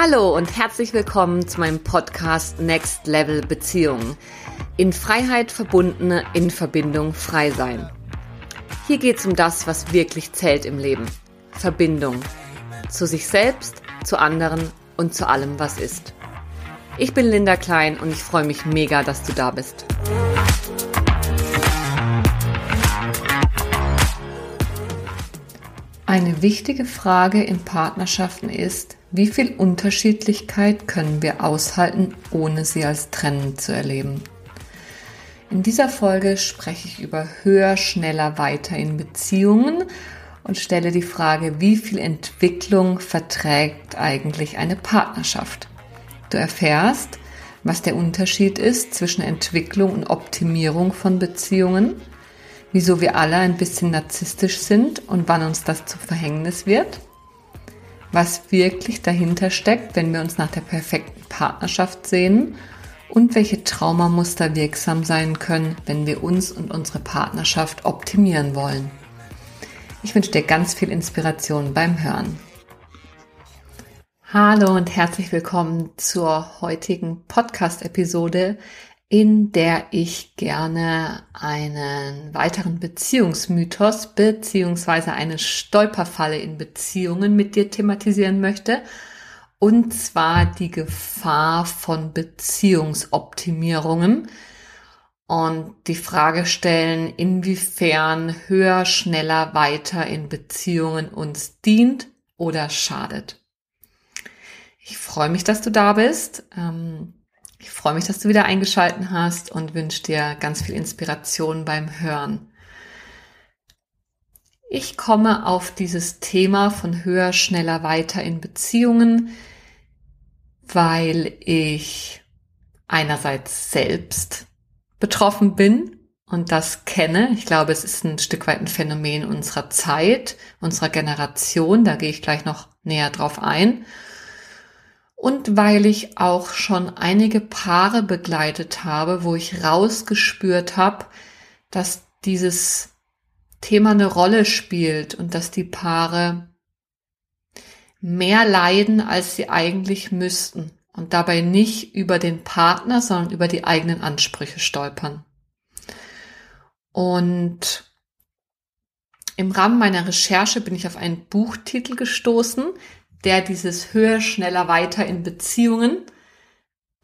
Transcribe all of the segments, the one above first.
Hallo und herzlich willkommen zu meinem Podcast Next Level Beziehungen. In Freiheit verbundene, in Verbindung frei sein. Hier geht es um das, was wirklich zählt im Leben. Verbindung. Zu sich selbst, zu anderen und zu allem, was ist. Ich bin Linda Klein und ich freue mich mega, dass du da bist. Eine wichtige Frage in Partnerschaften ist, wie viel Unterschiedlichkeit können wir aushalten, ohne sie als trennend zu erleben? In dieser Folge spreche ich über höher, schneller, weiter in Beziehungen und stelle die Frage, wie viel Entwicklung verträgt eigentlich eine Partnerschaft? Du erfährst, was der Unterschied ist zwischen Entwicklung und Optimierung von Beziehungen, wieso wir alle ein bisschen narzisstisch sind und wann uns das zu Verhängnis wird was wirklich dahinter steckt, wenn wir uns nach der perfekten Partnerschaft sehen und welche Traumamuster wirksam sein können, wenn wir uns und unsere Partnerschaft optimieren wollen. Ich wünsche dir ganz viel Inspiration beim Hören. Hallo und herzlich willkommen zur heutigen Podcast-Episode, in der ich gerne einen weiteren Beziehungsmythos beziehungsweise eine Stolperfalle in Beziehungen mit dir thematisieren möchte. Und zwar die Gefahr von Beziehungsoptimierungen und die Frage stellen, inwiefern höher, schneller, weiter in Beziehungen uns dient oder schadet. Ich freue mich, dass du da bist. Ähm, ich freue mich, dass du wieder eingeschalten hast und wünsche dir ganz viel Inspiration beim Hören. Ich komme auf dieses Thema von höher, schneller, weiter in Beziehungen, weil ich einerseits selbst betroffen bin und das kenne. Ich glaube, es ist ein Stück weit ein Phänomen unserer Zeit, unserer Generation. Da gehe ich gleich noch näher drauf ein und weil ich auch schon einige Paare begleitet habe, wo ich rausgespürt habe, dass dieses Thema eine Rolle spielt und dass die Paare mehr leiden, als sie eigentlich müssten und dabei nicht über den Partner, sondern über die eigenen Ansprüche stolpern. Und im Rahmen meiner Recherche bin ich auf einen Buchtitel gestoßen, der dieses höher, schneller, weiter in Beziehungen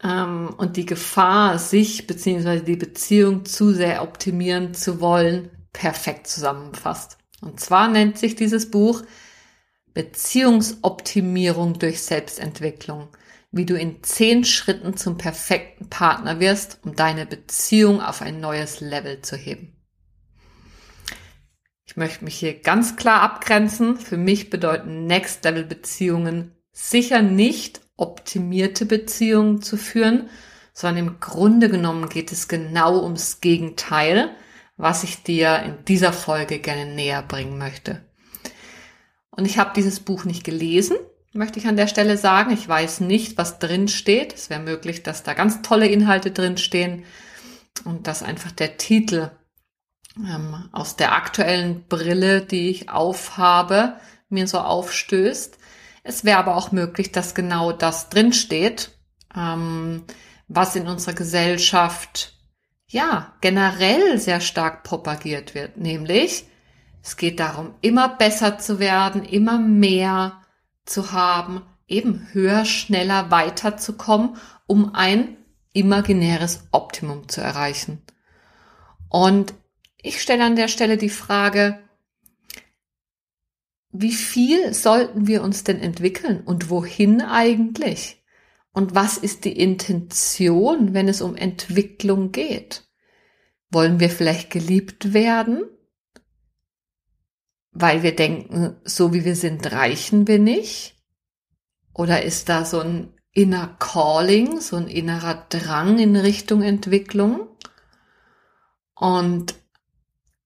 ähm, und die Gefahr, sich beziehungsweise die Beziehung zu sehr optimieren zu wollen, perfekt zusammenfasst. Und zwar nennt sich dieses Buch Beziehungsoptimierung durch Selbstentwicklung, wie du in zehn Schritten zum perfekten Partner wirst, um deine Beziehung auf ein neues Level zu heben. Ich möchte mich hier ganz klar abgrenzen. Für mich bedeuten Next Level Beziehungen sicher nicht optimierte Beziehungen zu führen, sondern im Grunde genommen geht es genau ums Gegenteil, was ich dir in dieser Folge gerne näher bringen möchte. Und ich habe dieses Buch nicht gelesen, möchte ich an der Stelle sagen. Ich weiß nicht, was drin steht. Es wäre möglich, dass da ganz tolle Inhalte drin stehen und dass einfach der Titel ähm, aus der aktuellen Brille, die ich aufhabe, mir so aufstößt. Es wäre aber auch möglich, dass genau das drinsteht, ähm, was in unserer Gesellschaft ja generell sehr stark propagiert wird, nämlich es geht darum, immer besser zu werden, immer mehr zu haben, eben höher, schneller weiterzukommen, um ein imaginäres Optimum zu erreichen. Und ich stelle an der Stelle die Frage, wie viel sollten wir uns denn entwickeln und wohin eigentlich? Und was ist die Intention, wenn es um Entwicklung geht? Wollen wir vielleicht geliebt werden? Weil wir denken, so wie wir sind, reichen wir nicht? Oder ist da so ein inner Calling, so ein innerer Drang in Richtung Entwicklung? Und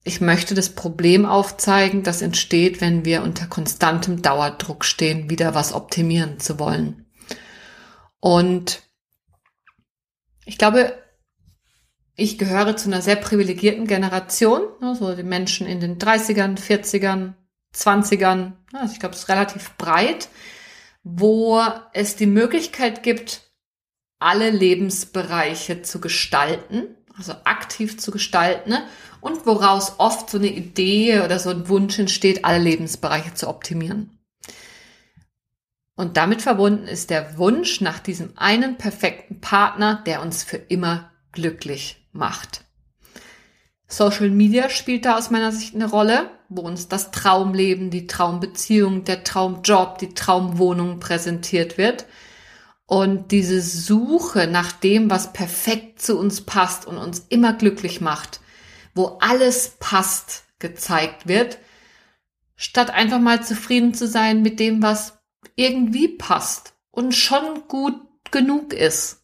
ich möchte das Problem aufzeigen, das entsteht, wenn wir unter konstantem Dauerdruck stehen, wieder was optimieren zu wollen. Und ich glaube, ich gehöre zu einer sehr privilegierten Generation, also die Menschen in den 30ern, 40ern, 20ern, also ich glaube, es ist relativ breit, wo es die Möglichkeit gibt, alle Lebensbereiche zu gestalten, also aktiv zu gestalten ne? und woraus oft so eine Idee oder so ein Wunsch entsteht, alle Lebensbereiche zu optimieren. Und damit verbunden ist der Wunsch nach diesem einen perfekten Partner, der uns für immer glücklich macht. Social Media spielt da aus meiner Sicht eine Rolle, wo uns das Traumleben, die Traumbeziehung, der Traumjob, die Traumwohnung präsentiert wird. Und diese Suche nach dem, was perfekt zu uns passt und uns immer glücklich macht, wo alles passt, gezeigt wird, statt einfach mal zufrieden zu sein mit dem, was irgendwie passt und schon gut genug ist.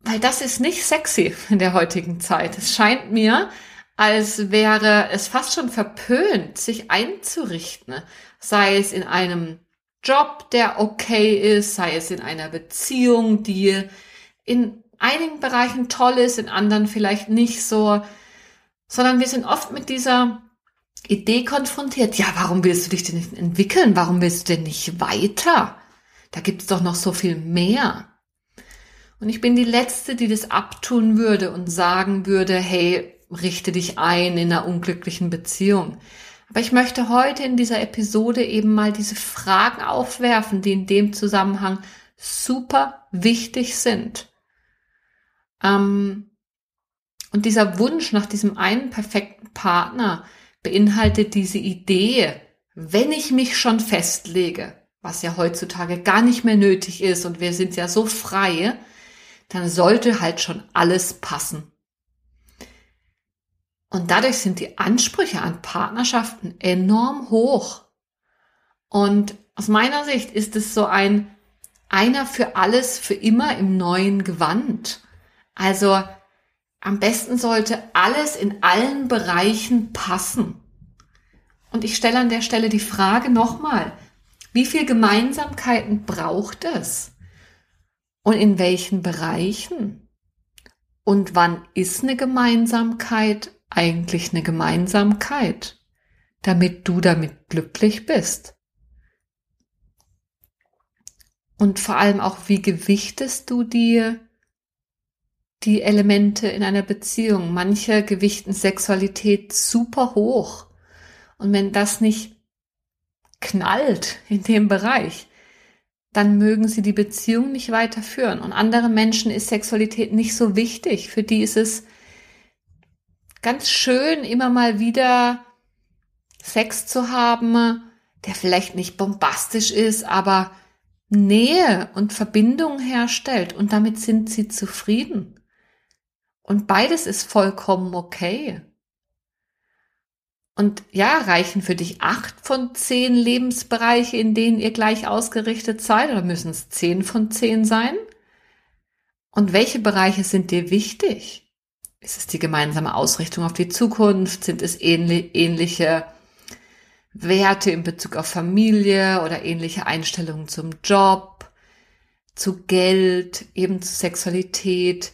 Weil das ist nicht sexy in der heutigen Zeit. Es scheint mir, als wäre es fast schon verpönt, sich einzurichten, sei es in einem Job, der okay ist, sei es in einer Beziehung, die in einigen Bereichen toll ist, in anderen vielleicht nicht so, sondern wir sind oft mit dieser Idee konfrontiert. Ja, warum willst du dich denn nicht entwickeln? Warum willst du denn nicht weiter? Da gibt es doch noch so viel mehr. Und ich bin die Letzte, die das abtun würde und sagen würde, hey, richte dich ein in einer unglücklichen Beziehung. Aber ich möchte heute in dieser Episode eben mal diese Fragen aufwerfen, die in dem Zusammenhang super wichtig sind. Ähm, und dieser Wunsch nach diesem einen perfekten Partner beinhaltet diese Idee, wenn ich mich schon festlege, was ja heutzutage gar nicht mehr nötig ist und wir sind ja so frei, dann sollte halt schon alles passen. Und dadurch sind die Ansprüche an Partnerschaften enorm hoch. Und aus meiner Sicht ist es so ein einer für alles, für immer im neuen Gewand. Also am besten sollte alles in allen Bereichen passen. Und ich stelle an der Stelle die Frage nochmal, wie viel Gemeinsamkeiten braucht es? Und in welchen Bereichen? Und wann ist eine Gemeinsamkeit eigentlich eine Gemeinsamkeit, damit du damit glücklich bist? Und vor allem auch, wie gewichtest du dir die Elemente in einer Beziehung. Manche gewichten Sexualität super hoch. Und wenn das nicht knallt in dem Bereich, dann mögen sie die Beziehung nicht weiterführen. Und andere Menschen ist Sexualität nicht so wichtig. Für die ist es ganz schön, immer mal wieder Sex zu haben, der vielleicht nicht bombastisch ist, aber Nähe und Verbindung herstellt. Und damit sind sie zufrieden. Und beides ist vollkommen okay. Und ja, reichen für dich acht von zehn Lebensbereiche, in denen ihr gleich ausgerichtet seid, oder müssen es zehn von zehn sein? Und welche Bereiche sind dir wichtig? Ist es die gemeinsame Ausrichtung auf die Zukunft? Sind es ähnliche Werte in Bezug auf Familie oder ähnliche Einstellungen zum Job, zu Geld, eben zu Sexualität?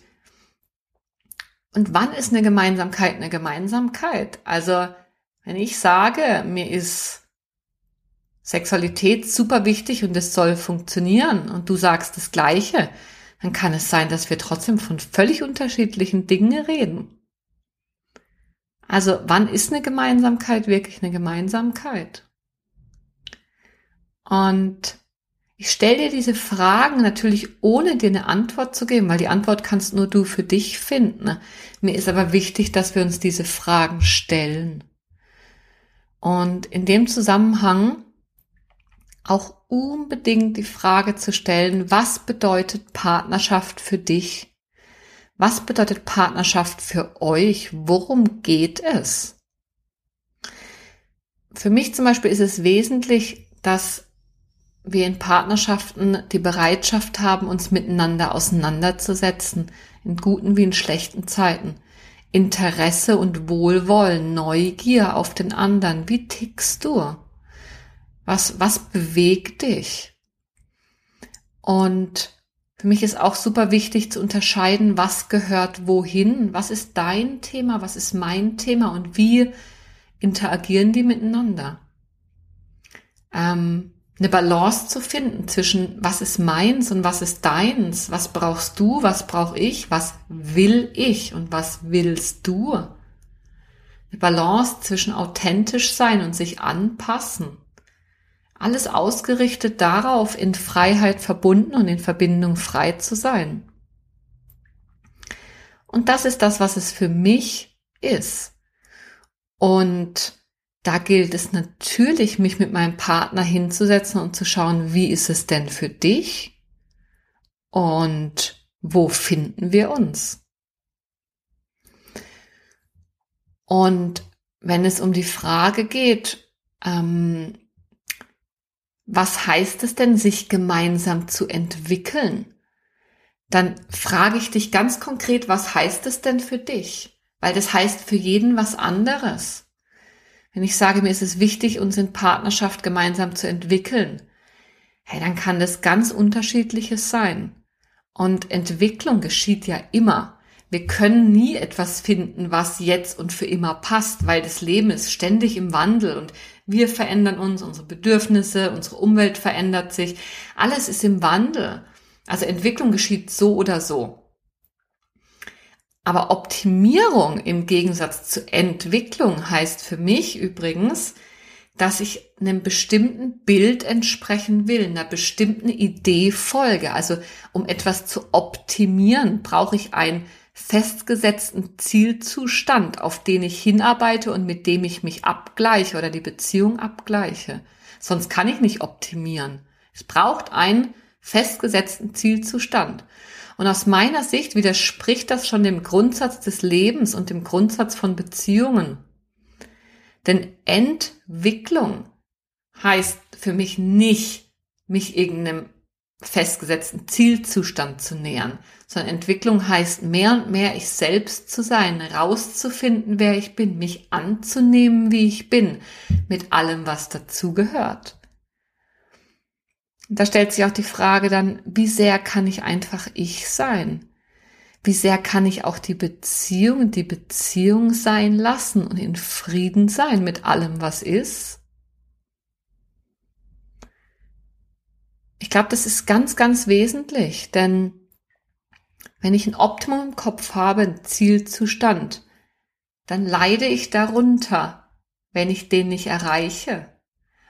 Und wann ist eine Gemeinsamkeit eine Gemeinsamkeit? Also, wenn ich sage, mir ist Sexualität super wichtig und es soll funktionieren und du sagst das Gleiche, dann kann es sein, dass wir trotzdem von völlig unterschiedlichen Dingen reden. Also, wann ist eine Gemeinsamkeit wirklich eine Gemeinsamkeit? Und ich stelle dir diese Fragen natürlich ohne dir eine Antwort zu geben, weil die Antwort kannst nur du für dich finden. Mir ist aber wichtig, dass wir uns diese Fragen stellen. Und in dem Zusammenhang auch unbedingt die Frage zu stellen, was bedeutet Partnerschaft für dich? Was bedeutet Partnerschaft für euch? Worum geht es? Für mich zum Beispiel ist es wesentlich, dass wir in Partnerschaften die Bereitschaft haben, uns miteinander auseinanderzusetzen, in guten wie in schlechten Zeiten. Interesse und Wohlwollen, Neugier auf den anderen. Wie tickst du? Was, was bewegt dich? Und für mich ist auch super wichtig zu unterscheiden, was gehört wohin, was ist dein Thema, was ist mein Thema und wie interagieren die miteinander. Ähm, eine Balance zu finden zwischen was ist meins und was ist deins, was brauchst du, was brauche ich, was will ich und was willst du. Eine Balance zwischen authentisch sein und sich anpassen. Alles ausgerichtet darauf, in Freiheit verbunden und in Verbindung frei zu sein. Und das ist das, was es für mich ist. Und da gilt es natürlich, mich mit meinem Partner hinzusetzen und zu schauen, wie ist es denn für dich und wo finden wir uns. Und wenn es um die Frage geht, ähm, was heißt es denn, sich gemeinsam zu entwickeln? Dann frage ich dich ganz konkret, was heißt es denn für dich? Weil das heißt für jeden was anderes. Wenn ich sage, mir ist es wichtig, uns in Partnerschaft gemeinsam zu entwickeln, hey, dann kann das ganz unterschiedliches sein. Und Entwicklung geschieht ja immer. Wir können nie etwas finden, was jetzt und für immer passt, weil das Leben ist ständig im Wandel und wir verändern uns, unsere Bedürfnisse, unsere Umwelt verändert sich. Alles ist im Wandel. Also Entwicklung geschieht so oder so. Aber Optimierung im Gegensatz zu Entwicklung heißt für mich übrigens, dass ich einem bestimmten Bild entsprechen will, einer bestimmten Idee folge. Also um etwas zu optimieren, brauche ich einen festgesetzten Zielzustand, auf den ich hinarbeite und mit dem ich mich abgleiche oder die Beziehung abgleiche. Sonst kann ich nicht optimieren. Es braucht einen festgesetzten Zielzustand. Und aus meiner Sicht widerspricht das schon dem Grundsatz des Lebens und dem Grundsatz von Beziehungen. Denn Entwicklung heißt für mich nicht, mich irgendeinem festgesetzten Zielzustand zu nähern, sondern Entwicklung heißt mehr und mehr ich selbst zu sein, rauszufinden, wer ich bin, mich anzunehmen, wie ich bin, mit allem, was dazugehört. Da stellt sich auch die Frage dann, wie sehr kann ich einfach ich sein? Wie sehr kann ich auch die Beziehung, die Beziehung sein lassen und in Frieden sein mit allem, was ist? Ich glaube, das ist ganz, ganz wesentlich, denn wenn ich ein Optimum im Kopf habe, ein Zielzustand, dann leide ich darunter, wenn ich den nicht erreiche.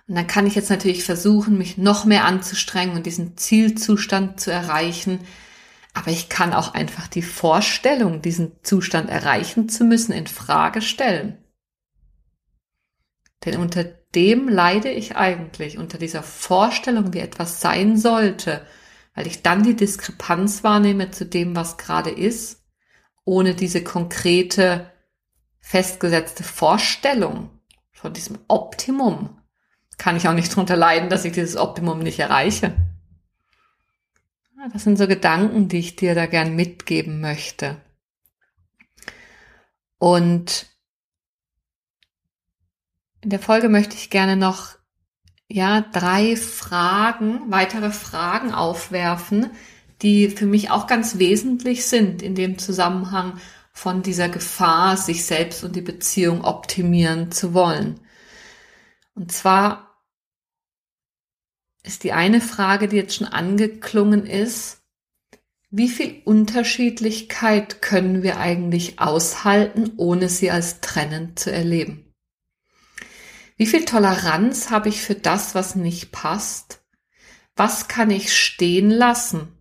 Und dann kann ich jetzt natürlich versuchen, mich noch mehr anzustrengen und diesen Zielzustand zu erreichen. Aber ich kann auch einfach die Vorstellung, diesen Zustand erreichen zu müssen, in Frage stellen. Denn unter dem leide ich eigentlich, unter dieser Vorstellung, wie etwas sein sollte, weil ich dann die Diskrepanz wahrnehme zu dem, was gerade ist, ohne diese konkrete, festgesetzte Vorstellung von diesem Optimum kann ich auch nicht drunter leiden, dass ich dieses Optimum nicht erreiche. Das sind so Gedanken, die ich dir da gern mitgeben möchte. Und in der Folge möchte ich gerne noch ja drei Fragen, weitere Fragen aufwerfen, die für mich auch ganz wesentlich sind in dem Zusammenhang von dieser Gefahr, sich selbst und die Beziehung optimieren zu wollen. Und zwar ist die eine Frage, die jetzt schon angeklungen ist, wie viel Unterschiedlichkeit können wir eigentlich aushalten, ohne sie als trennend zu erleben? Wie viel Toleranz habe ich für das, was nicht passt? Was kann ich stehen lassen?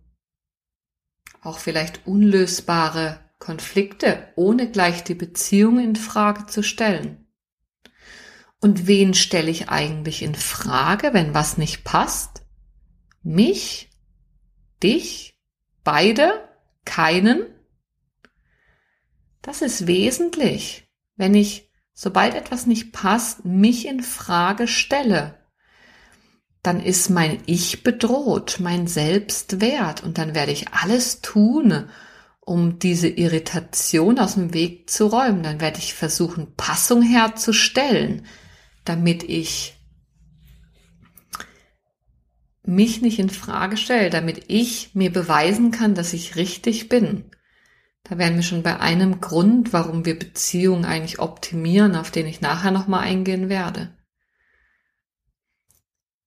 Auch vielleicht unlösbare Konflikte, ohne gleich die Beziehung in Frage zu stellen. Und wen stelle ich eigentlich in Frage, wenn was nicht passt? Mich? Dich? Beide? Keinen? Das ist wesentlich, wenn ich, sobald etwas nicht passt, mich in Frage stelle. Dann ist mein Ich bedroht, mein Selbstwert und dann werde ich alles tun, um diese Irritation aus dem Weg zu räumen. Dann werde ich versuchen, Passung herzustellen damit ich mich nicht in Frage stelle, damit ich mir beweisen kann, dass ich richtig bin. Da wären wir schon bei einem Grund, warum wir Beziehungen eigentlich optimieren, auf den ich nachher nochmal eingehen werde.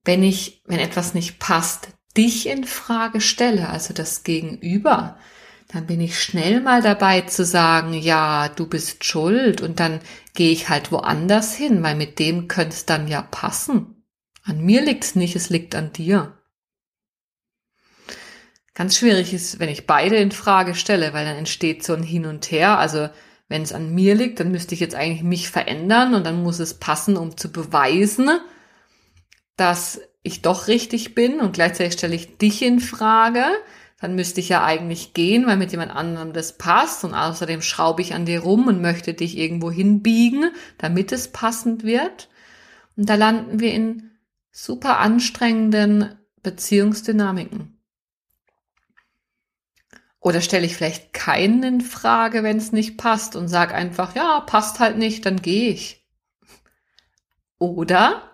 wenn ich, wenn etwas nicht passt, dich in Frage stelle, also das Gegenüber, dann bin ich schnell mal dabei zu sagen, ja, du bist schuld und dann gehe ich halt woanders hin, weil mit dem könnte es dann ja passen. An mir liegt's nicht, es liegt an dir. Ganz schwierig ist, wenn ich beide in Frage stelle, weil dann entsteht so ein Hin und Her. Also wenn es an mir liegt, dann müsste ich jetzt eigentlich mich verändern und dann muss es passen, um zu beweisen, dass ich doch richtig bin und gleichzeitig stelle ich dich in Frage. Dann müsste ich ja eigentlich gehen, weil mit jemand anderem das passt und außerdem schraube ich an dir rum und möchte dich irgendwo hinbiegen, damit es passend wird. Und da landen wir in super anstrengenden Beziehungsdynamiken. Oder stelle ich vielleicht keinen in Frage, wenn es nicht passt und sage einfach, ja, passt halt nicht, dann gehe ich. Oder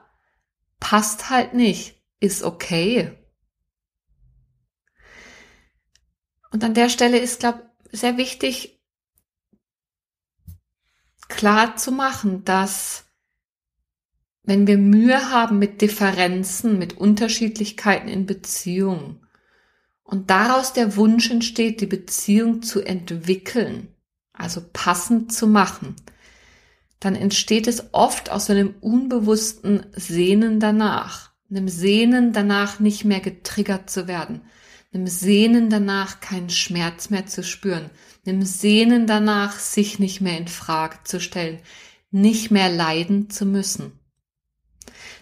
passt halt nicht, ist okay. Und an der Stelle ist, glaube ich, sehr wichtig, klar zu machen, dass wenn wir Mühe haben mit Differenzen, mit Unterschiedlichkeiten in Beziehungen, und daraus der Wunsch entsteht, die Beziehung zu entwickeln, also passend zu machen, dann entsteht es oft aus einem unbewussten Sehnen danach, einem Sehnen danach nicht mehr getriggert zu werden, einem Sehnen danach keinen Schmerz mehr zu spüren, einem Sehnen danach sich nicht mehr in Frage zu stellen, nicht mehr leiden zu müssen.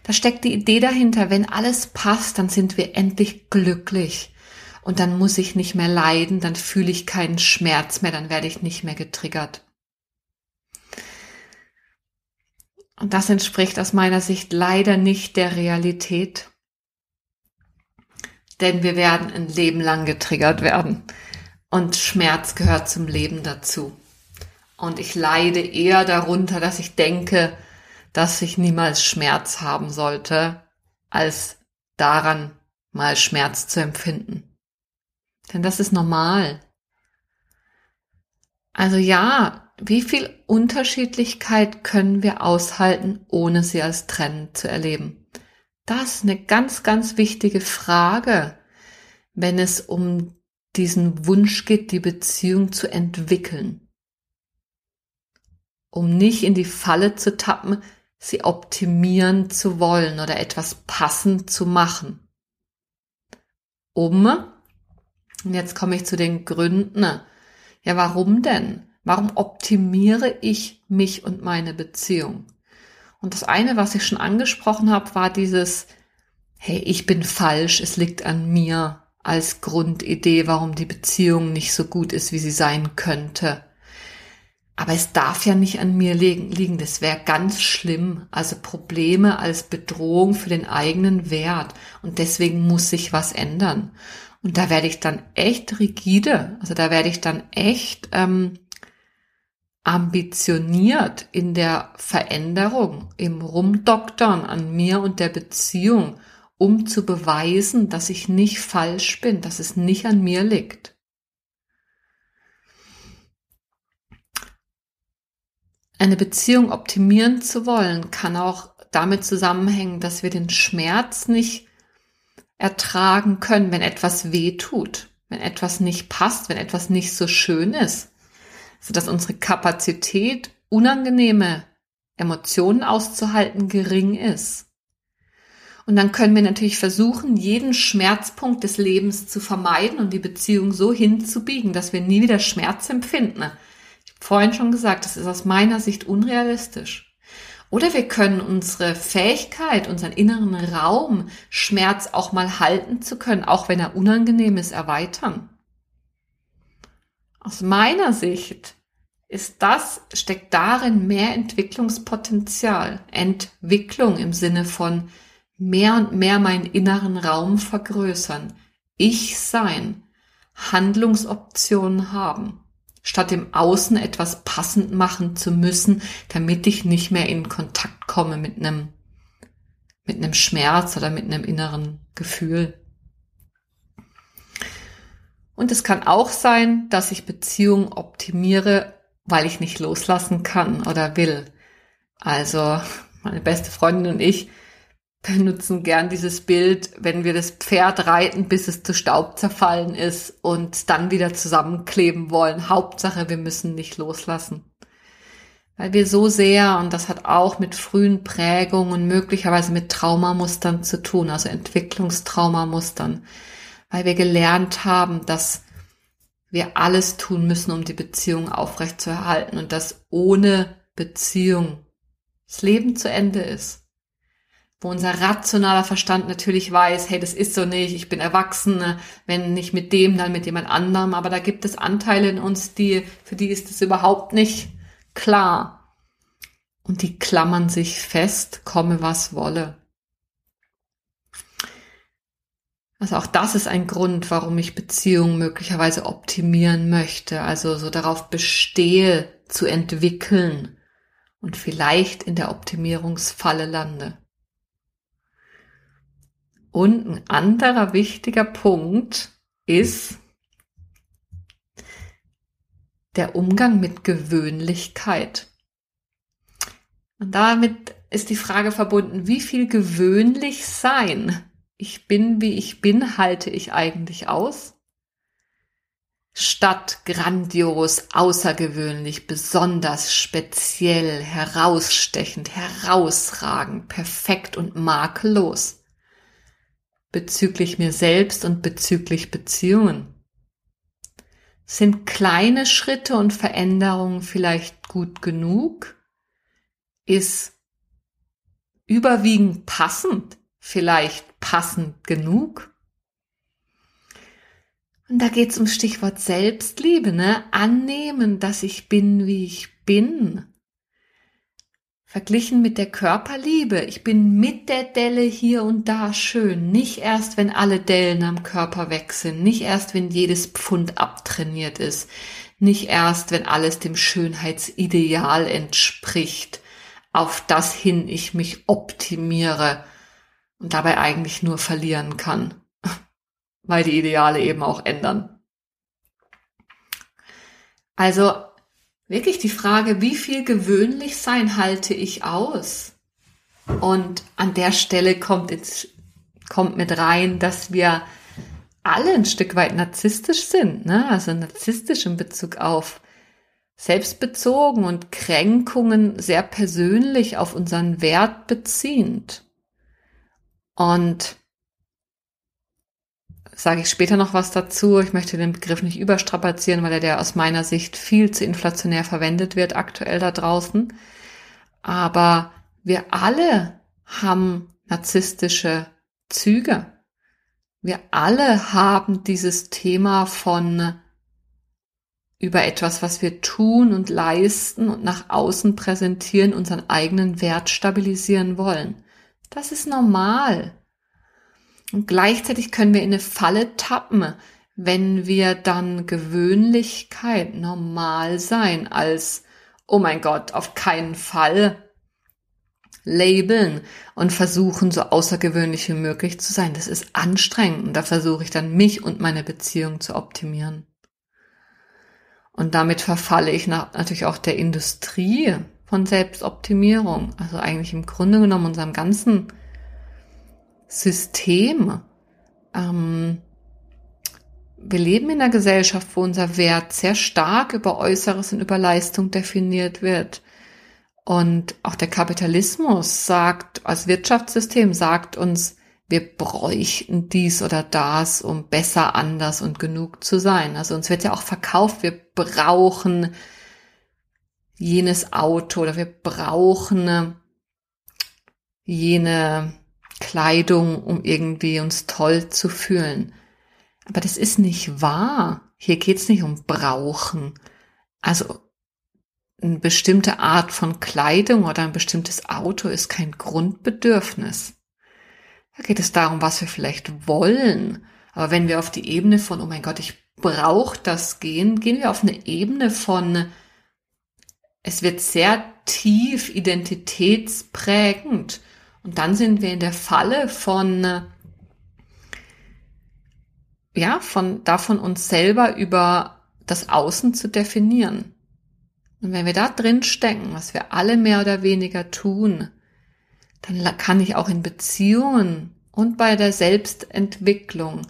Da steckt die Idee dahinter, wenn alles passt, dann sind wir endlich glücklich und dann muss ich nicht mehr leiden, dann fühle ich keinen Schmerz mehr, dann werde ich nicht mehr getriggert. Und das entspricht aus meiner Sicht leider nicht der Realität. Denn wir werden ein Leben lang getriggert werden. Und Schmerz gehört zum Leben dazu. Und ich leide eher darunter, dass ich denke, dass ich niemals Schmerz haben sollte, als daran mal Schmerz zu empfinden. Denn das ist normal. Also ja, wie viel Unterschiedlichkeit können wir aushalten, ohne sie als trennend zu erleben? Das ist eine ganz, ganz wichtige Frage, wenn es um diesen Wunsch geht, die Beziehung zu entwickeln. Um nicht in die Falle zu tappen, sie optimieren zu wollen oder etwas passend zu machen. Um und jetzt komme ich zu den Gründen. Ja, warum denn? Warum optimiere ich mich und meine Beziehung? Und das eine, was ich schon angesprochen habe, war dieses, hey, ich bin falsch, es liegt an mir als Grundidee, warum die Beziehung nicht so gut ist, wie sie sein könnte. Aber es darf ja nicht an mir liegen, das wäre ganz schlimm. Also Probleme als Bedrohung für den eigenen Wert. Und deswegen muss sich was ändern. Und da werde ich dann echt rigide, also da werde ich dann echt ähm, ambitioniert in der Veränderung, im Rumdoktern an mir und der Beziehung, um zu beweisen, dass ich nicht falsch bin, dass es nicht an mir liegt. Eine Beziehung optimieren zu wollen, kann auch damit zusammenhängen, dass wir den Schmerz nicht ertragen können, wenn etwas weh tut, wenn etwas nicht passt, wenn etwas nicht so schön ist, so dass unsere Kapazität, unangenehme Emotionen auszuhalten, gering ist. Und dann können wir natürlich versuchen, jeden Schmerzpunkt des Lebens zu vermeiden und die Beziehung so hinzubiegen, dass wir nie wieder Schmerz empfinden. Ich habe vorhin schon gesagt, das ist aus meiner Sicht unrealistisch. Oder wir können unsere Fähigkeit, unseren inneren Raum, Schmerz auch mal halten zu können, auch wenn er unangenehm ist, erweitern. Aus meiner Sicht ist das, steckt darin mehr Entwicklungspotenzial. Entwicklung im Sinne von mehr und mehr meinen inneren Raum vergrößern. Ich sein. Handlungsoptionen haben statt im Außen etwas passend machen zu müssen, damit ich nicht mehr in Kontakt komme mit einem, mit einem Schmerz oder mit einem inneren Gefühl. Und es kann auch sein, dass ich Beziehungen optimiere, weil ich nicht loslassen kann oder will. Also meine beste Freundin und ich, benutzen gern dieses Bild, wenn wir das Pferd reiten, bis es zu Staub zerfallen ist und dann wieder zusammenkleben wollen. Hauptsache, wir müssen nicht loslassen. Weil wir so sehr, und das hat auch mit frühen Prägungen, möglicherweise mit Traumamustern zu tun, also Entwicklungstraumamustern, weil wir gelernt haben, dass wir alles tun müssen, um die Beziehung aufrechtzuerhalten und dass ohne Beziehung das Leben zu Ende ist wo unser rationaler Verstand natürlich weiß, hey, das ist so nicht, ich bin Erwachsene, wenn nicht mit dem, dann mit jemand anderem, aber da gibt es Anteile in uns, die, für die ist es überhaupt nicht klar. Und die klammern sich fest, komme was wolle. Also auch das ist ein Grund, warum ich Beziehungen möglicherweise optimieren möchte, also so darauf bestehe zu entwickeln und vielleicht in der Optimierungsfalle lande. Und ein anderer wichtiger Punkt ist der Umgang mit Gewöhnlichkeit. Und damit ist die Frage verbunden, wie viel gewöhnlich sein ich bin, wie ich bin, halte ich eigentlich aus? Statt grandios, außergewöhnlich, besonders, speziell, herausstechend, herausragend, perfekt und makellos bezüglich mir selbst und bezüglich Beziehungen? Sind kleine Schritte und Veränderungen vielleicht gut genug? Ist überwiegend passend vielleicht passend genug? Und da geht es um Stichwort Selbstliebe, ne? Annehmen, dass ich bin, wie ich bin. Verglichen mit der Körperliebe. Ich bin mit der Delle hier und da schön. Nicht erst, wenn alle Dellen am Körper weg sind. Nicht erst, wenn jedes Pfund abtrainiert ist. Nicht erst, wenn alles dem Schönheitsideal entspricht, auf das hin ich mich optimiere und dabei eigentlich nur verlieren kann. Weil die Ideale eben auch ändern. Also wirklich die Frage, wie viel gewöhnlich sein halte ich aus? Und an der Stelle kommt jetzt, kommt mit rein, dass wir alle ein Stück weit narzisstisch sind, ne? Also narzisstisch in Bezug auf selbstbezogen und Kränkungen sehr persönlich auf unseren Wert beziehend. Und sage ich später noch was dazu. Ich möchte den Begriff nicht überstrapazieren, weil er der aus meiner Sicht viel zu inflationär verwendet wird aktuell da draußen. Aber wir alle haben narzisstische Züge. Wir alle haben dieses Thema von über etwas, was wir tun und leisten und nach außen präsentieren, unseren eigenen Wert stabilisieren wollen. Das ist normal. Und gleichzeitig können wir in eine Falle tappen, wenn wir dann Gewöhnlichkeit normal sein als, oh mein Gott, auf keinen Fall labeln und versuchen, so außergewöhnlich wie möglich zu sein. Das ist anstrengend und da versuche ich dann mich und meine Beziehung zu optimieren. Und damit verfalle ich natürlich auch der Industrie von Selbstoptimierung. Also eigentlich im Grunde genommen unserem ganzen System. Ähm, wir leben in einer Gesellschaft, wo unser Wert sehr stark über Äußeres und über Leistung definiert wird. Und auch der Kapitalismus sagt, als Wirtschaftssystem sagt uns, wir bräuchten dies oder das, um besser, anders und genug zu sein. Also uns wird ja auch verkauft, wir brauchen jenes Auto oder wir brauchen jene Kleidung, um irgendwie uns toll zu fühlen. Aber das ist nicht wahr. Hier geht's nicht um Brauchen. Also eine bestimmte Art von Kleidung oder ein bestimmtes Auto ist kein Grundbedürfnis. Da geht es darum, was wir vielleicht wollen. Aber wenn wir auf die Ebene von, oh mein Gott, ich brauche das gehen, gehen wir auf eine Ebene von, es wird sehr tief identitätsprägend. Und dann sind wir in der Falle von, ja, von, davon uns selber über das Außen zu definieren. Und wenn wir da drin stecken, was wir alle mehr oder weniger tun, dann kann ich auch in Beziehungen und bei der Selbstentwicklung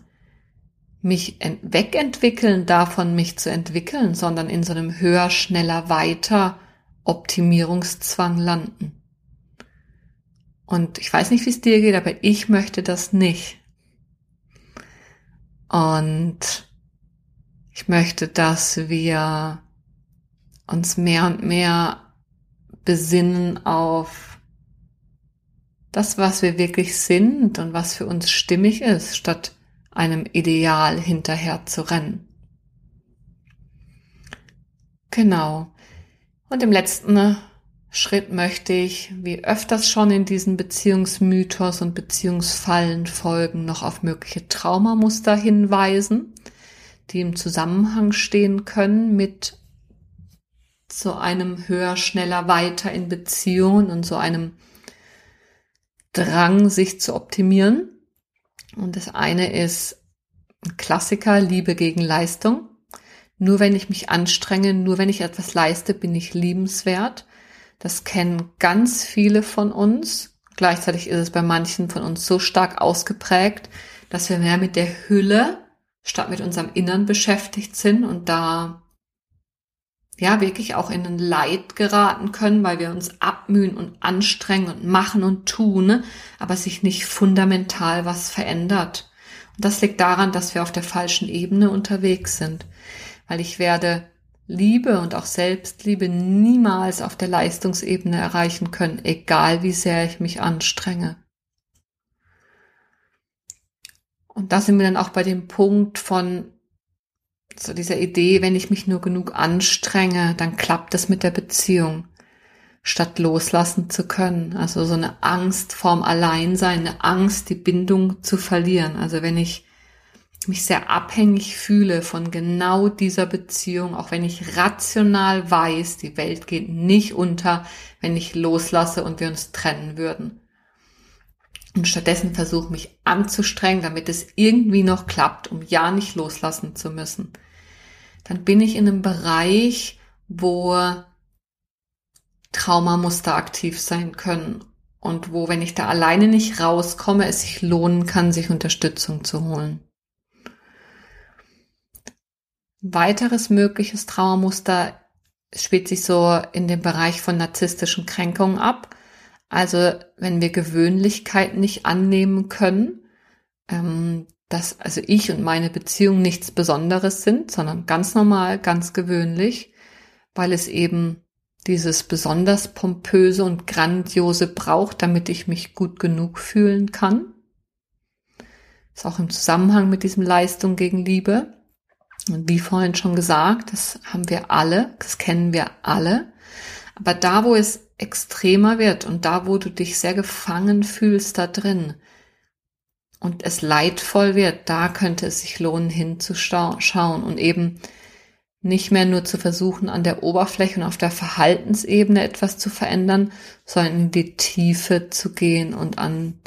mich wegentwickeln davon, mich zu entwickeln, sondern in so einem höher, schneller, weiter Optimierungszwang landen. Und ich weiß nicht, wie es dir geht, aber ich möchte das nicht. Und ich möchte, dass wir uns mehr und mehr besinnen auf das, was wir wirklich sind und was für uns stimmig ist, statt einem Ideal hinterher zu rennen. Genau. Und im letzten Schritt möchte ich, wie öfters schon in diesen Beziehungsmythos und Beziehungsfallen folgen, noch auf mögliche Traumamuster hinweisen, die im Zusammenhang stehen können mit so einem höher, schneller, weiter in Beziehungen und so einem Drang, sich zu optimieren. Und das eine ist ein Klassiker, Liebe gegen Leistung. Nur wenn ich mich anstrenge, nur wenn ich etwas leiste, bin ich liebenswert. Das kennen ganz viele von uns. Gleichzeitig ist es bei manchen von uns so stark ausgeprägt, dass wir mehr mit der Hülle statt mit unserem Innern beschäftigt sind und da ja wirklich auch in ein Leid geraten können, weil wir uns abmühen und anstrengen und machen und tun, aber sich nicht fundamental was verändert. Und das liegt daran, dass wir auf der falschen Ebene unterwegs sind, weil ich werde Liebe und auch Selbstliebe niemals auf der Leistungsebene erreichen können, egal wie sehr ich mich anstrenge. Und da sind wir dann auch bei dem Punkt von so dieser Idee, wenn ich mich nur genug anstrenge, dann klappt es mit der Beziehung, statt loslassen zu können. Also so eine Angst vorm Alleinsein, eine Angst, die Bindung zu verlieren. Also wenn ich mich sehr abhängig fühle von genau dieser Beziehung, auch wenn ich rational weiß, die Welt geht nicht unter, wenn ich loslasse und wir uns trennen würden. Und stattdessen versuche mich anzustrengen, damit es irgendwie noch klappt, um ja nicht loslassen zu müssen dann bin ich in einem Bereich, wo Traumamuster aktiv sein können und wo, wenn ich da alleine nicht rauskomme, es sich lohnen kann, sich Unterstützung zu holen. Ein weiteres mögliches Traumamuster spielt sich so in dem Bereich von narzisstischen Kränkungen ab. Also wenn wir Gewöhnlichkeit nicht annehmen können, ähm, dass also ich und meine Beziehung nichts Besonderes sind, sondern ganz normal, ganz gewöhnlich, weil es eben dieses besonders pompöse und grandiose braucht, damit ich mich gut genug fühlen kann. Ist auch im Zusammenhang mit diesem Leistung gegen Liebe. Und wie vorhin schon gesagt, das haben wir alle, das kennen wir alle. Aber da, wo es extremer wird und da, wo du dich sehr gefangen fühlst da drin, und es leidvoll wird, da könnte es sich lohnen, hinzuschauen und eben nicht mehr nur zu versuchen, an der Oberfläche und auf der Verhaltensebene etwas zu verändern, sondern in die Tiefe zu gehen und an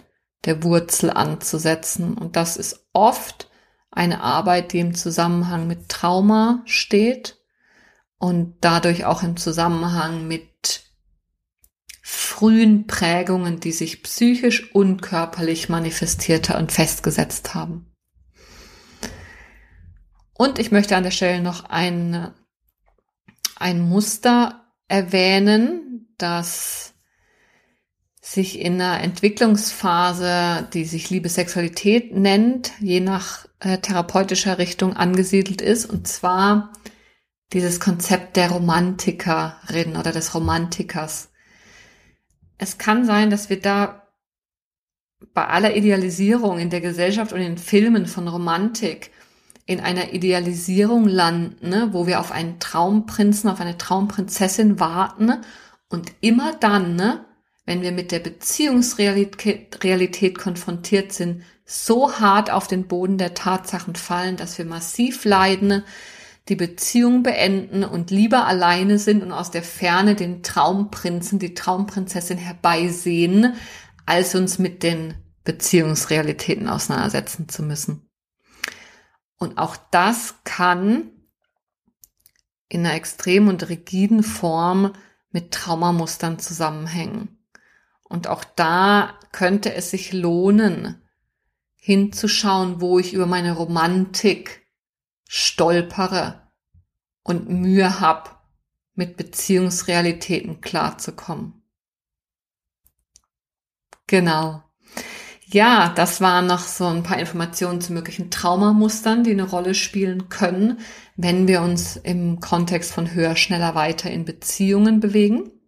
der Wurzel anzusetzen. Und das ist oft eine Arbeit, die im Zusammenhang mit Trauma steht und dadurch auch im Zusammenhang mit frühen Prägungen, die sich psychisch und körperlich manifestierte und festgesetzt haben. Und ich möchte an der Stelle noch ein, ein Muster erwähnen, das sich in einer Entwicklungsphase, die sich Liebesexualität nennt, je nach äh, therapeutischer Richtung angesiedelt ist, und zwar dieses Konzept der Romantikerin oder des Romantikers. Es kann sein, dass wir da bei aller Idealisierung in der Gesellschaft und in Filmen von Romantik in einer Idealisierung landen, ne, wo wir auf einen Traumprinzen, auf eine Traumprinzessin warten und immer dann, ne, wenn wir mit der Beziehungsrealität Realität konfrontiert sind, so hart auf den Boden der Tatsachen fallen, dass wir massiv leiden, die Beziehung beenden und lieber alleine sind und aus der Ferne den Traumprinzen, die Traumprinzessin herbeisehen, als uns mit den Beziehungsrealitäten auseinandersetzen zu müssen. Und auch das kann in einer extremen und rigiden Form mit Traumamustern zusammenhängen. Und auch da könnte es sich lohnen, hinzuschauen, wo ich über meine Romantik stolpere und Mühe habe, mit Beziehungsrealitäten klarzukommen. Genau. Ja, das waren noch so ein paar Informationen zu möglichen Traumamustern, die eine Rolle spielen können, wenn wir uns im Kontext von höher, schneller, weiter in Beziehungen bewegen.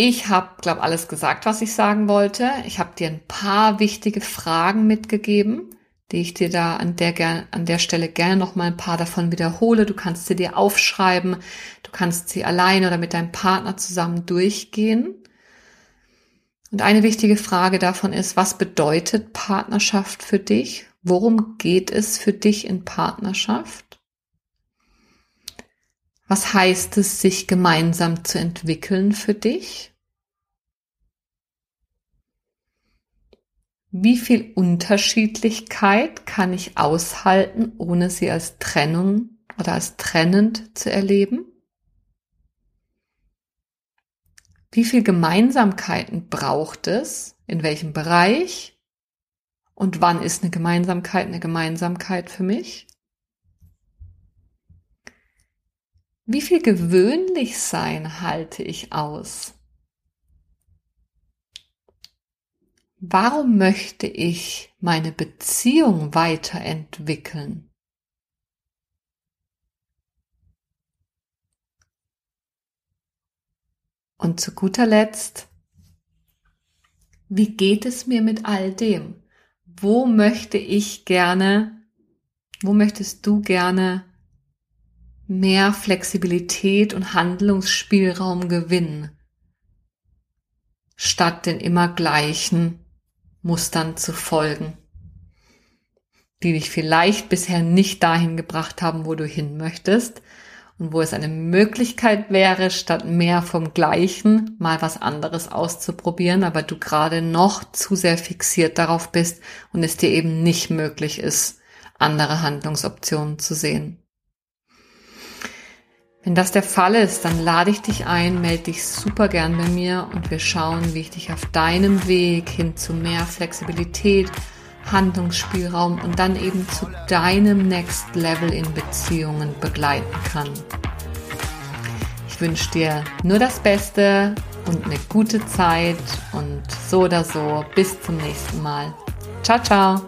Ich habe, glaube alles gesagt, was ich sagen wollte. Ich habe dir ein paar wichtige Fragen mitgegeben, die ich dir da an der, an der Stelle gerne noch mal ein paar davon wiederhole. Du kannst sie dir aufschreiben, du kannst sie alleine oder mit deinem Partner zusammen durchgehen. Und eine wichtige Frage davon ist, was bedeutet Partnerschaft für dich? Worum geht es für dich in Partnerschaft? Was heißt es, sich gemeinsam zu entwickeln für dich? Wie viel Unterschiedlichkeit kann ich aushalten, ohne sie als Trennung oder als trennend zu erleben? Wie viel Gemeinsamkeiten braucht es? In welchem Bereich? Und wann ist eine Gemeinsamkeit eine Gemeinsamkeit für mich? Wie viel gewöhnlich sein halte ich aus? Warum möchte ich meine Beziehung weiterentwickeln? Und zu guter Letzt, wie geht es mir mit all dem? Wo möchte ich gerne, wo möchtest du gerne mehr Flexibilität und Handlungsspielraum gewinnen, statt den immer gleichen Mustern zu folgen, die dich vielleicht bisher nicht dahin gebracht haben, wo du hin möchtest, und wo es eine Möglichkeit wäre, statt mehr vom Gleichen mal was anderes auszuprobieren, aber du gerade noch zu sehr fixiert darauf bist und es dir eben nicht möglich ist, andere Handlungsoptionen zu sehen. Wenn das der Fall ist, dann lade ich dich ein, melde dich super gern bei mir und wir schauen, wie ich dich auf deinem Weg hin zu mehr Flexibilität, Handlungsspielraum und dann eben zu deinem Next Level in Beziehungen begleiten kann. Ich wünsche dir nur das Beste und eine gute Zeit und so oder so bis zum nächsten Mal. Ciao, ciao.